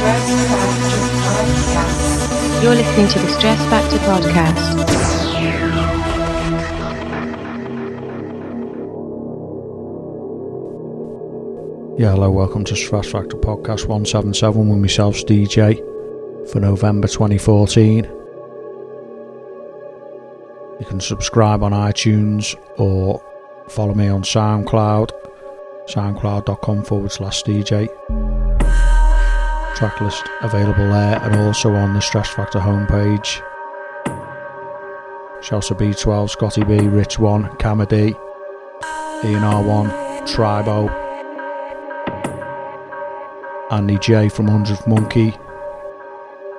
You're listening to the Stress Factor podcast. Yeah, hello, welcome to Stress Factor Podcast 177 with myself, Ste-J, for November 2014. You can subscribe on iTunes or follow me on SoundCloud, soundcloud.com forward slash DJ. Tracklist available there and also on the Stress Factor homepage. Shelter B12, Scotty B, Rich 1, Kammer D, Ian R1, Tribo, Andy J from 100th Monkey,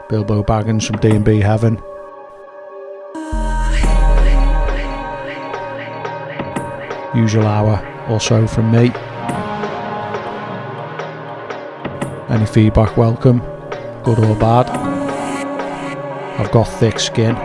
Bilbo Baggins from D&B Heaven, Usual Hour also from me. Any feedback welcome, good or bad. I've got thick skin.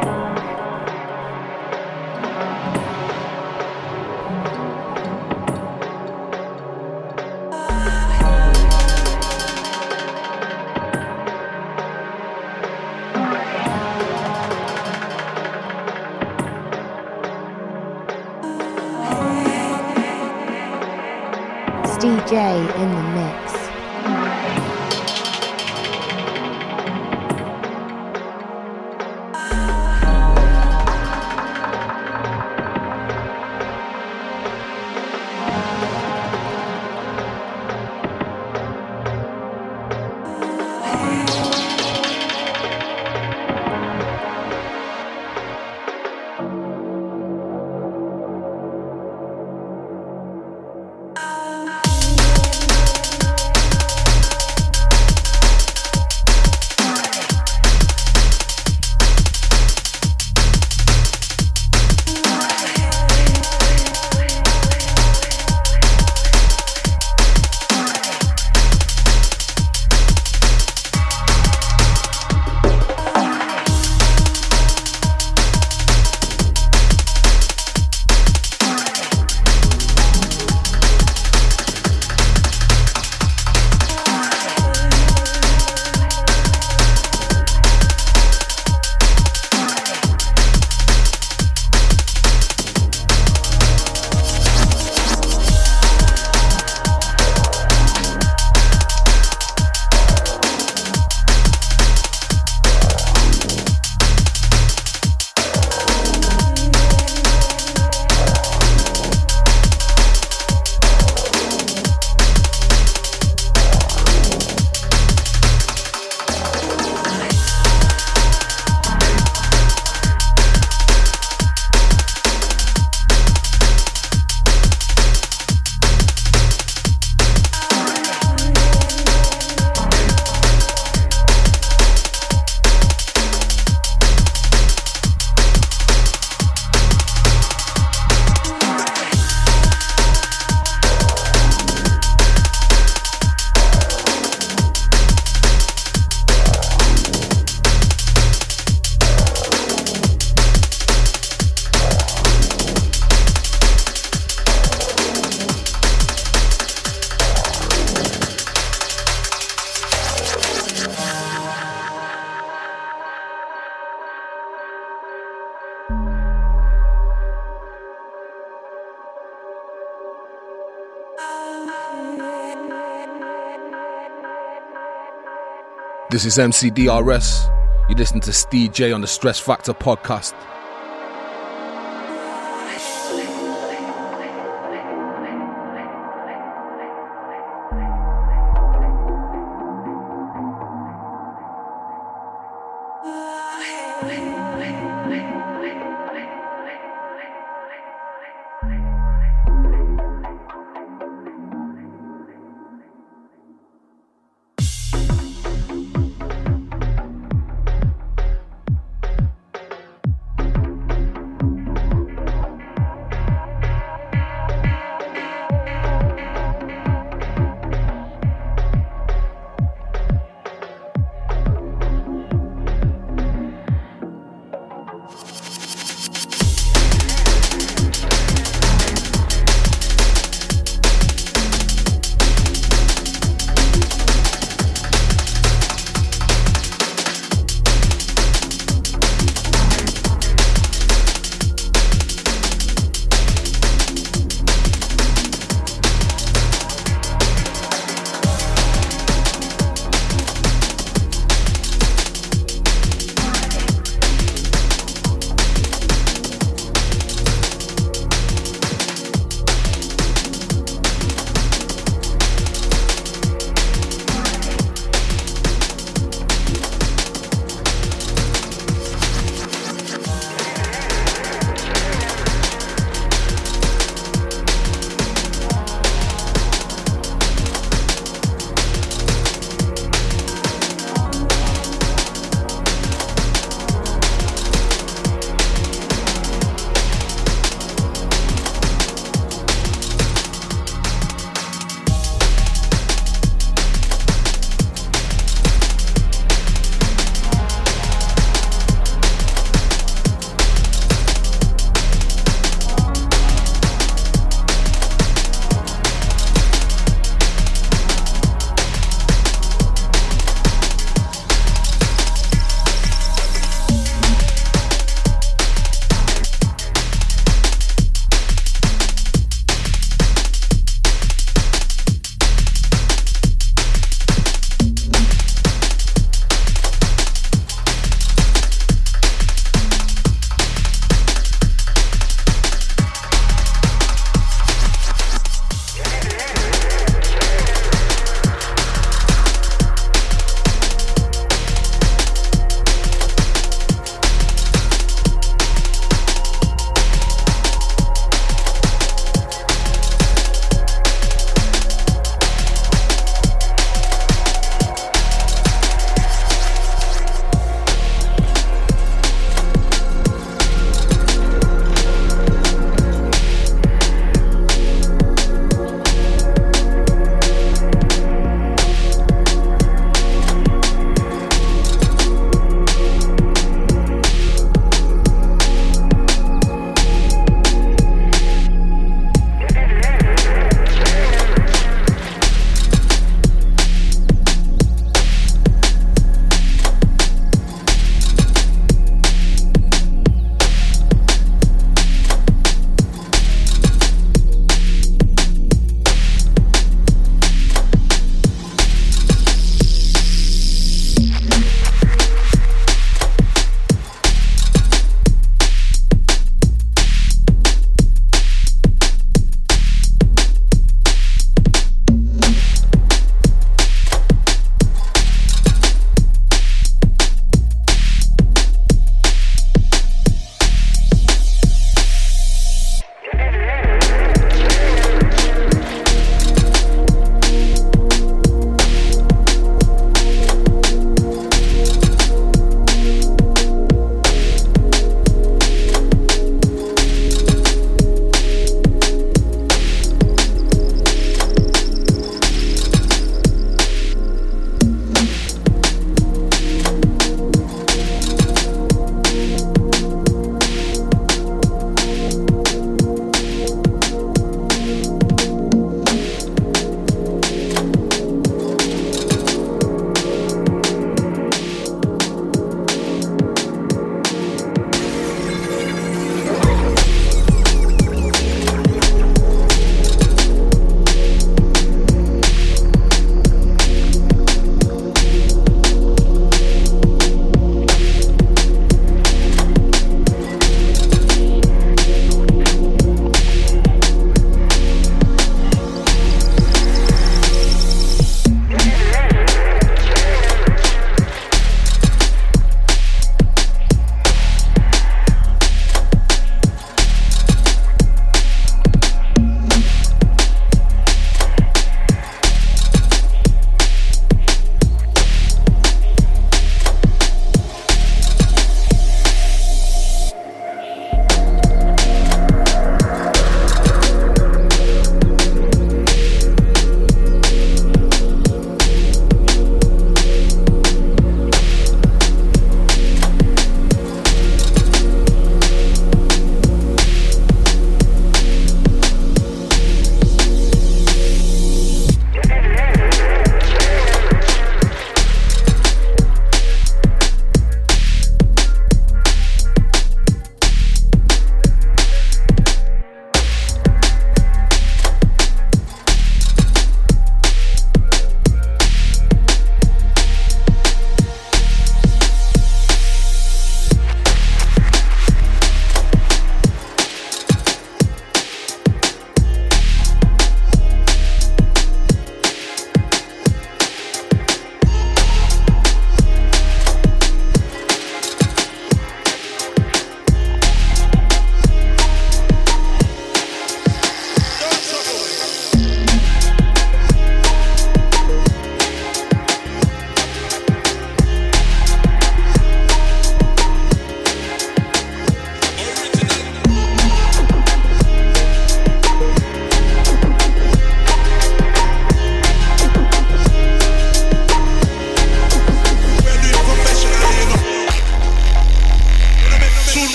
This is MCDRS. You listen to Ste-J on the Stress Factor podcast.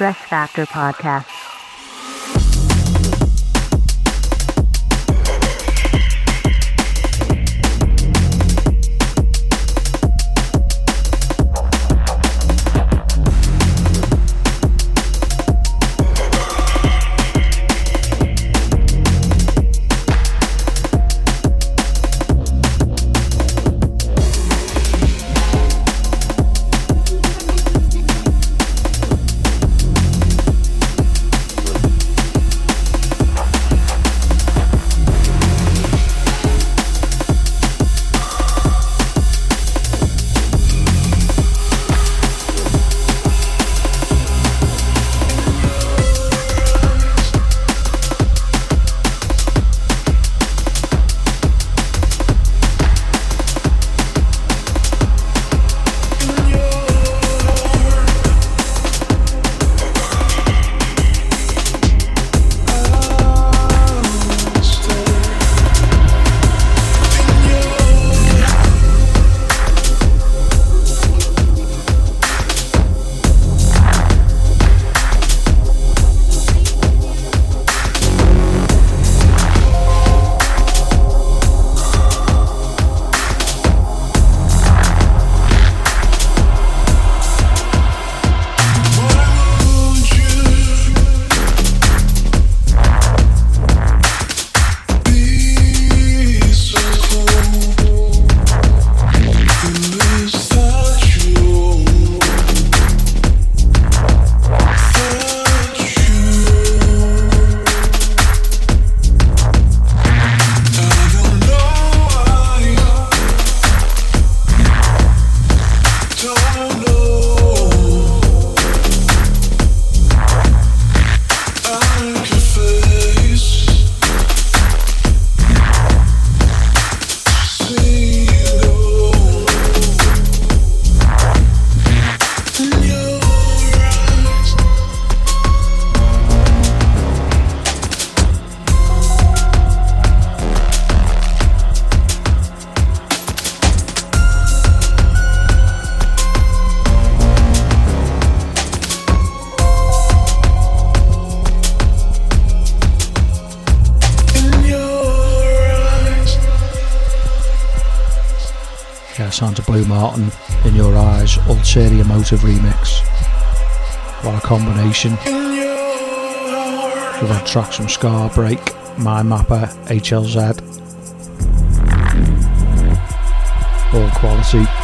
Stress Factor Podcast. Motive remix. What a combination. We've had tracks from Scar, Break, Mindmapper, HLZ. All quality.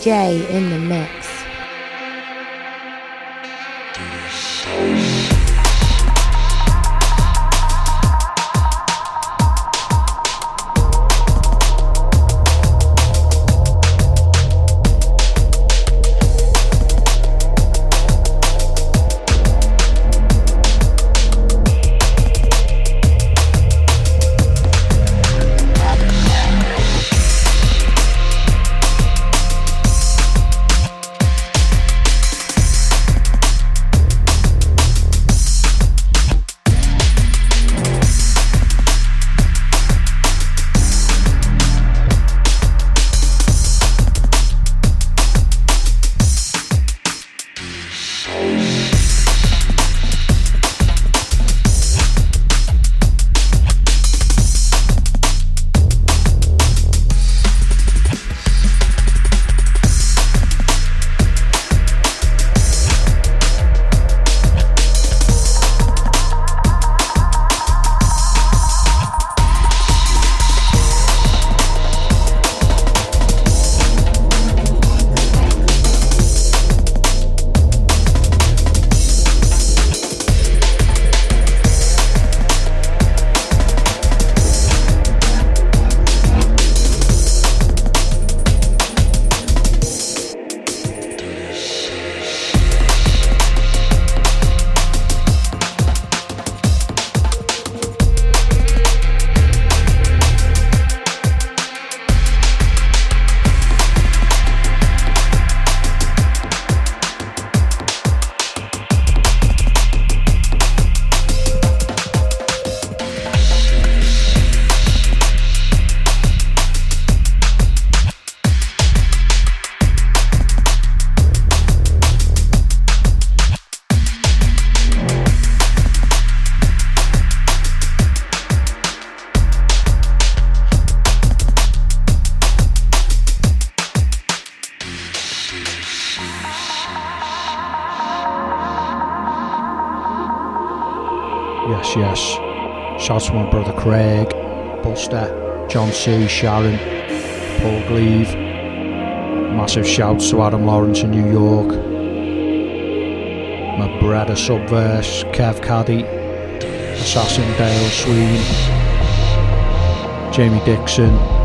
DJ in the C, Sharon, Paul Gleave. Massive shouts to Adam Lawrence in New York. My brother Subverse, Kev Caddy, Assassin Dale Sween, Jamie Dixon.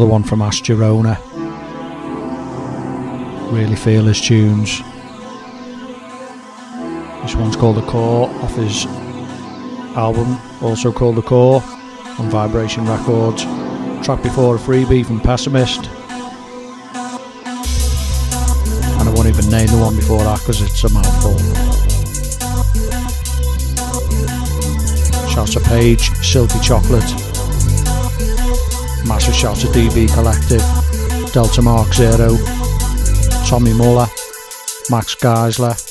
Another one from Ash Jerona. Really feel his tunes. This one's called The Core off his album, also called The Core, on Vibration Records. Track before a freebie from Pessimist. And I won't even name the one before that because it's a mouthful. Shouts to Page, Silky Chocolate. Massive shouts to DB Collective, Delta Mark Zero, Tommy Muller, Max Geisler.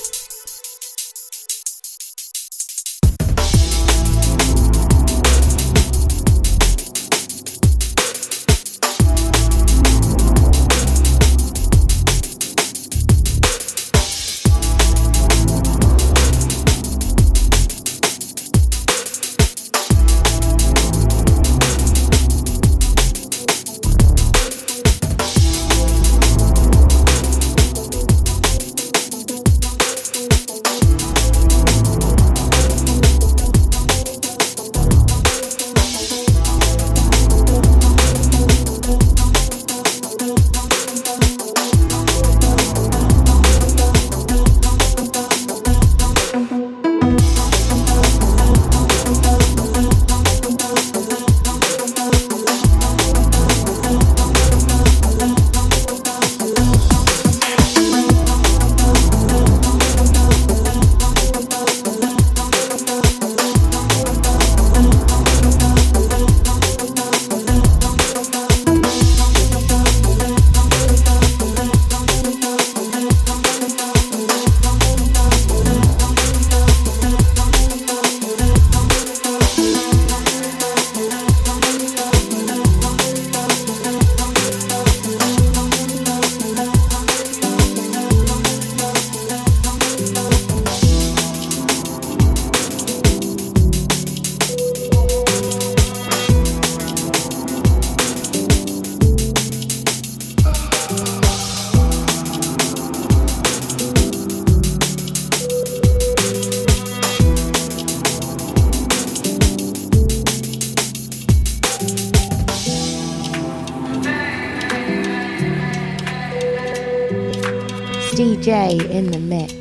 DJ in the mix.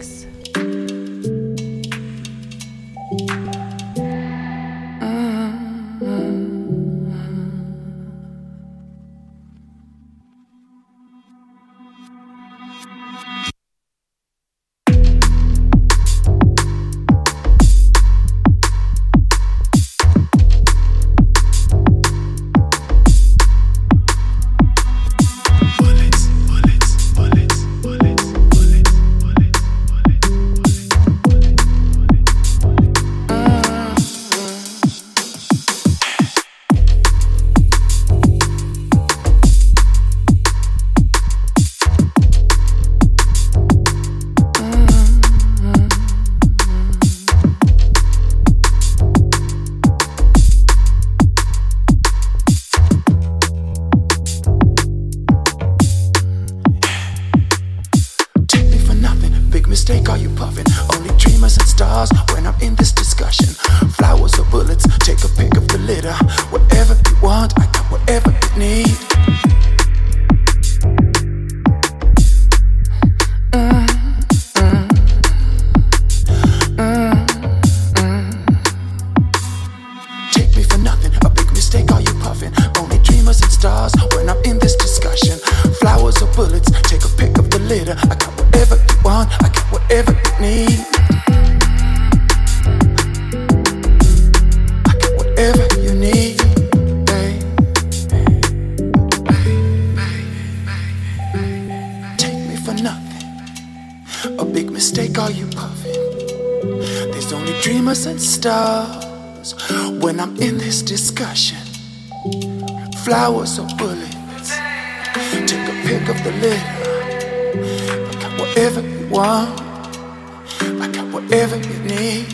Whatever you need.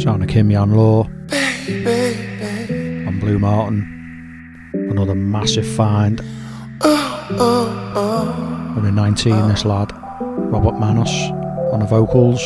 Sound of Kimyan Law Baby, on Blu Mar Ten. Another massive find. Oh, oh, oh. Only 19, this lad. Robert Manos on the vocals.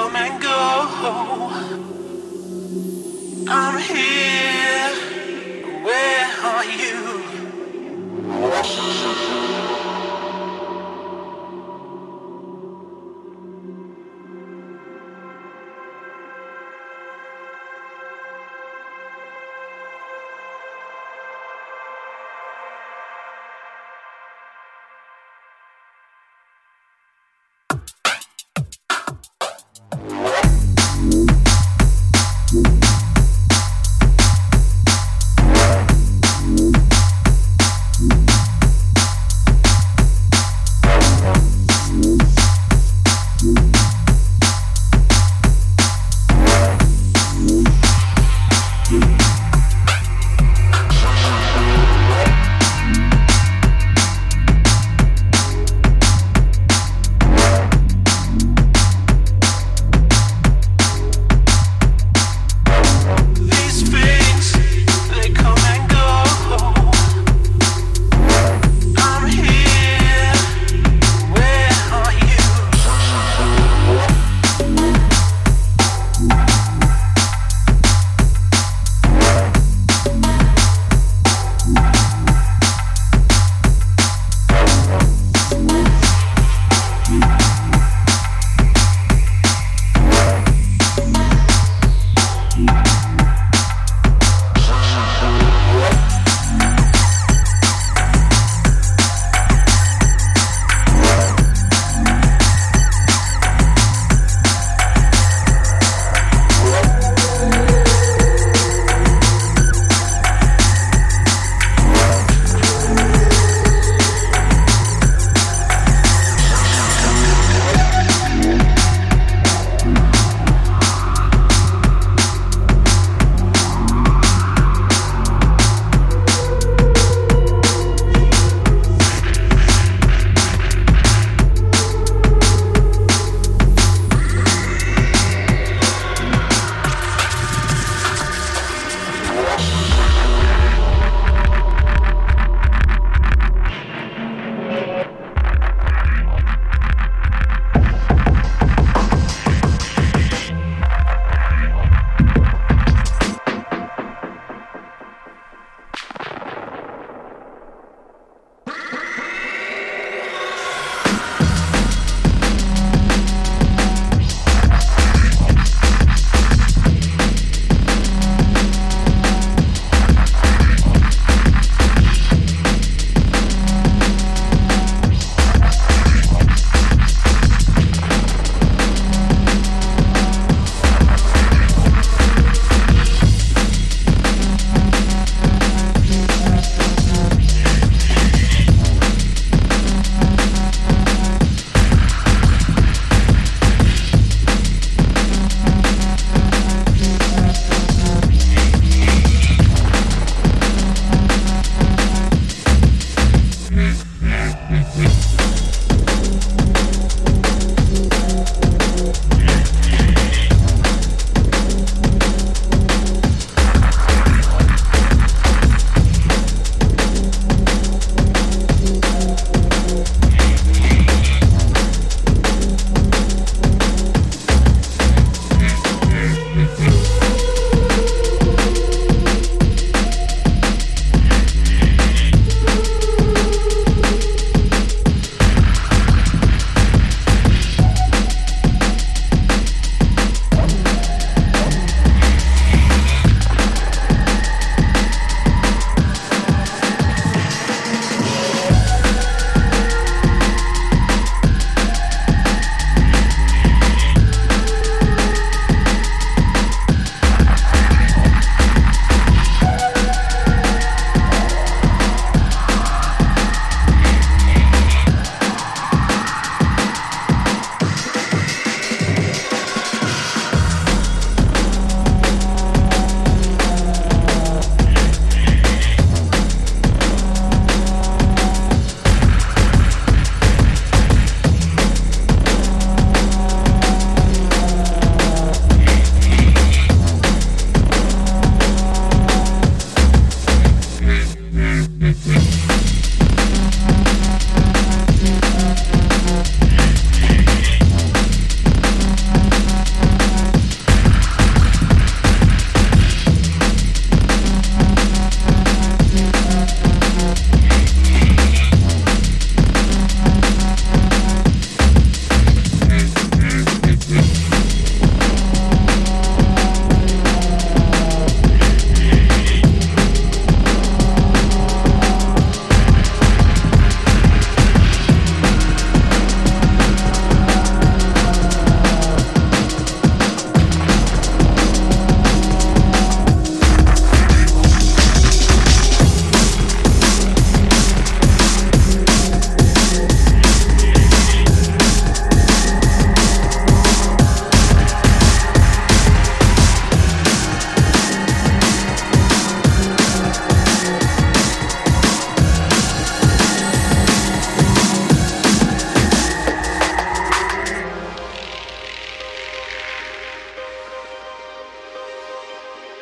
come and go. I'm here.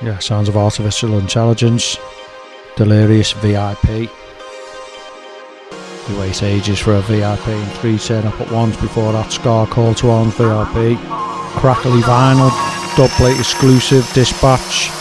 Yeah, sounds of artificial intelligence. Dillirious VIP. You wait ages for a VIP and three turn up at once before that Scar call to arms VIP. Crackly vinyl, dub plate exclusive, dispatch.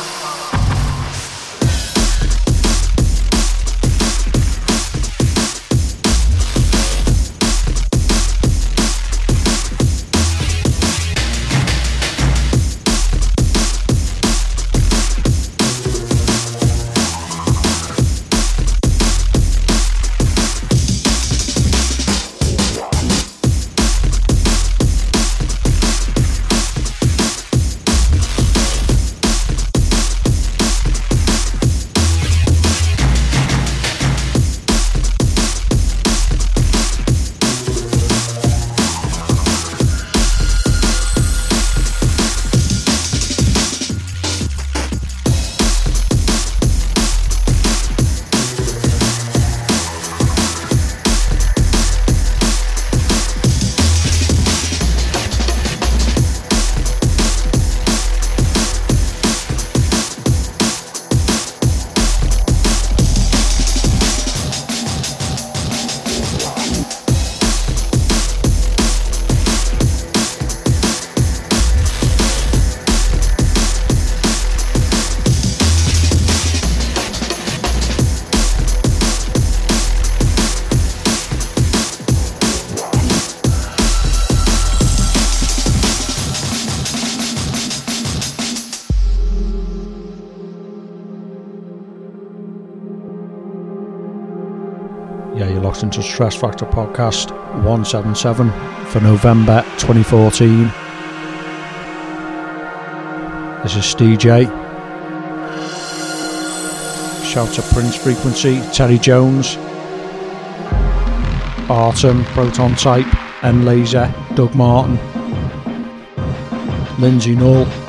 Stress Factor Podcast 177 for November 2014. This is DJ. Shout to Prince Frequency, Terry Jones, Artem, Proton Type, N Laser, Doug Martin, Lindsay Null.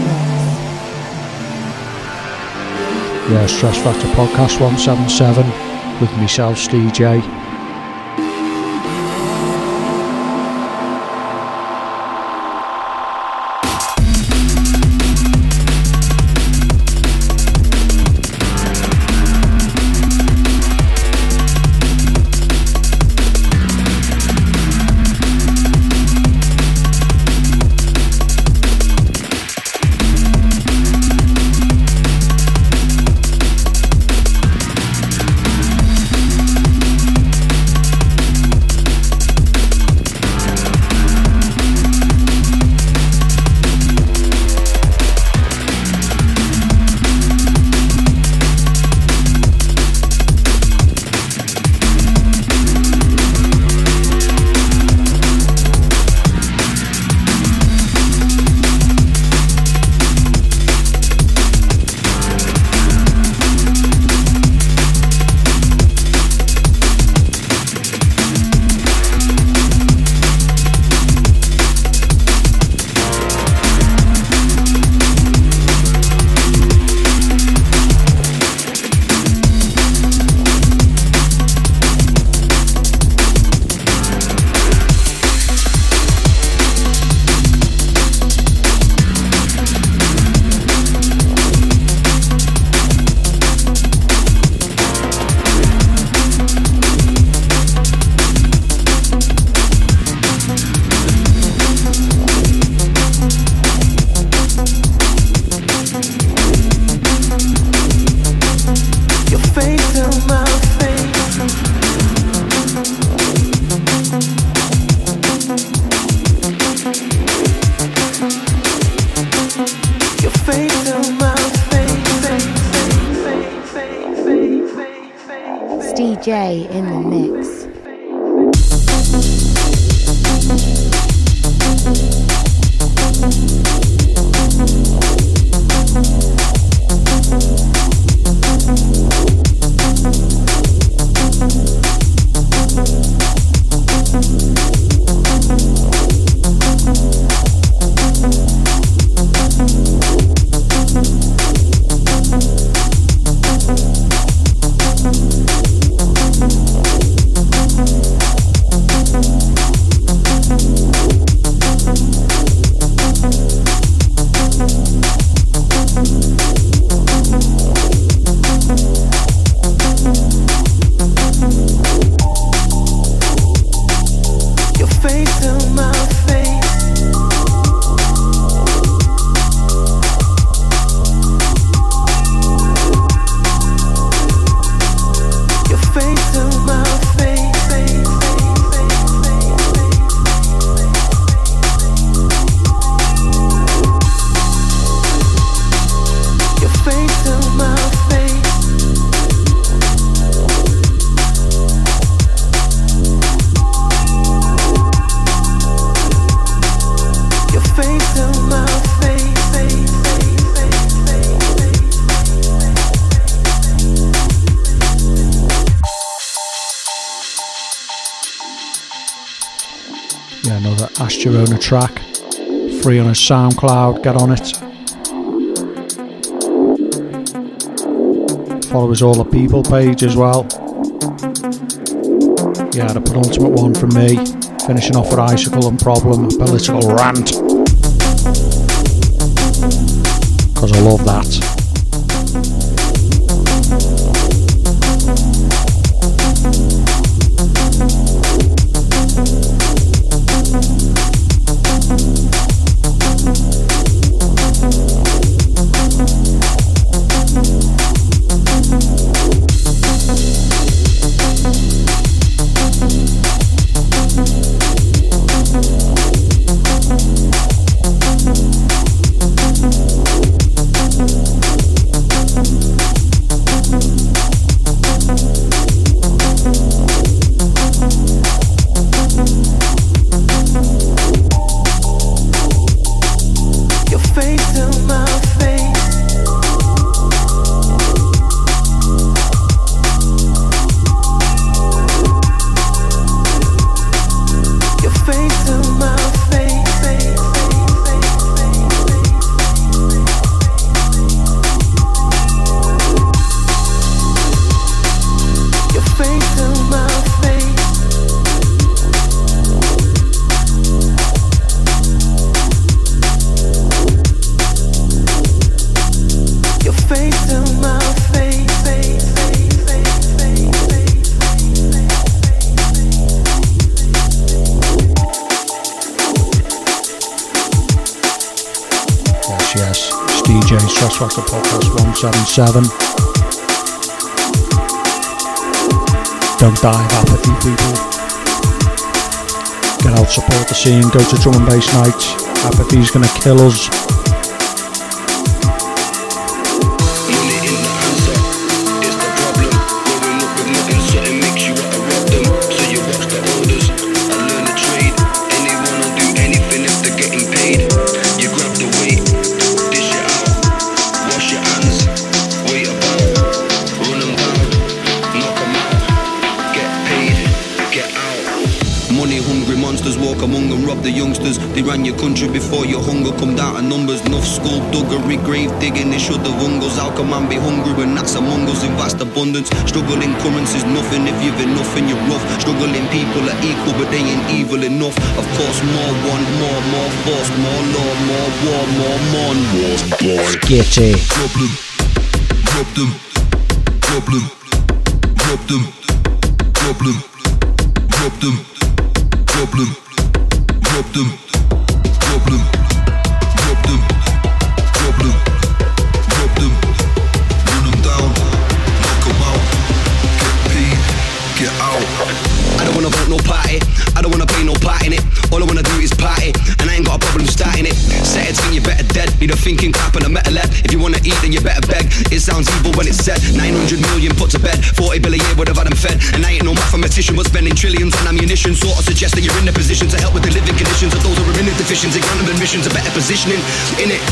Mix. Yeah, Stress Factor Podcast 177 with myself, Steve J. face. Ste-J in the mix. Free on his SoundCloud, get on it. Follow his All the People page as well. Yeah, the penultimate one from me. Finishing off with Icicle and Problem, political rant. Because I love that. Podcast 177. Don't of apathy, people. Get out, support the scene, go to drum and bass nights. Apathy's gonna kill us. Money hungry monsters walk among and rob the youngsters. They ran your country before your hunger come down to numbers. Enough skullduggery, grave digging, they should have hungers. How can man be hungry when that's among us in vast abundance? Struggling currencies, nothing if you've enough and you're rough. Struggling people are equal, but they ain't evil enough. Of course, more want, more, more force, more law, more war, more mon. War's born. Skitty. Problem, rob them, problem, rob them, problem, rob problem, problem, don't wanna vote no party, I don't wanna play no part in it. All I wanna do is party, and I ain't got a problem starting it. Set it, think you better dead. Need a thinking cap and a metal. If you wanna eat, then you better beg. It sounds evil when it's said. 900 million put to bed, 40 billion year would have had them fed. And I ain't no mathematician, but spending trillions on ammunition. Sort of suggest that you're in a position to help with the living conditions of those who are in the deficiency. Grant them admissions, a better positioning in it.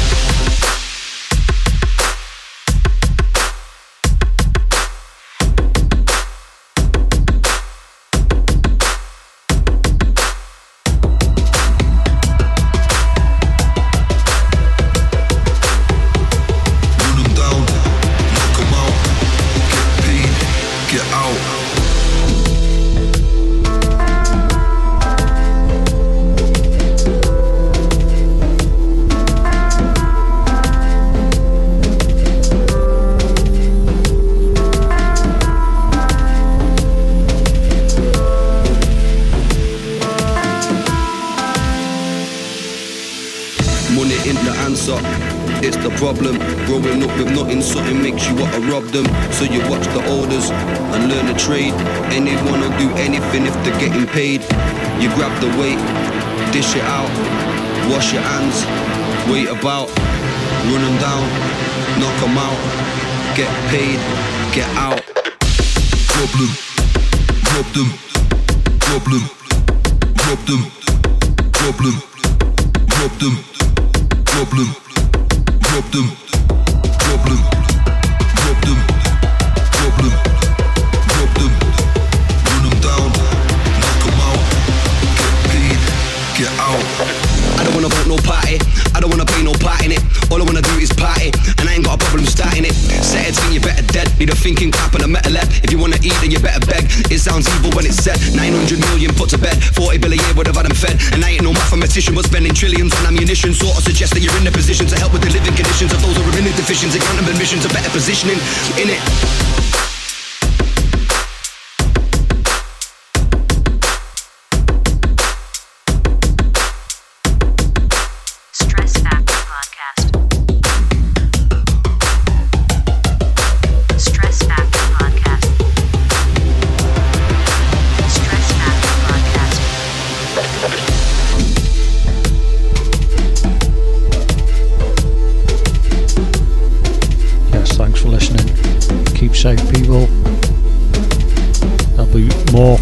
Paid. You grab the weight, dish it out, wash your hands, wait about, run them down, knock 'em out, get paid, get out. Rob them, problem, rob them, problem, rob them problem, rob them, problem, rob wanna vote no party, I don't wanna play no part in it. All I wanna do is party, and I ain't got a problem starting it. Set it, you better dead. Need a thinking cap and a metal head. If you wanna eat, then you better beg. It sounds evil when it's said. 900 million put to bed, 40 billion a year would have had them fed. And I ain't no mathematician, but spending trillions on ammunition. Sort of suggest that you're in a position to help with the living conditions of those who are in the deficiency. Grant them admissions, a better positioning in it.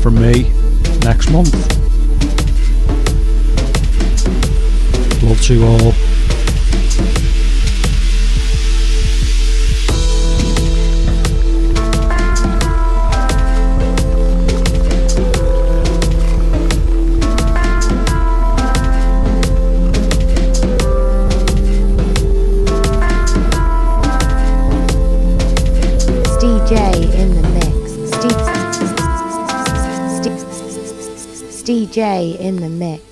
From me next month. Love to you all. In the mix.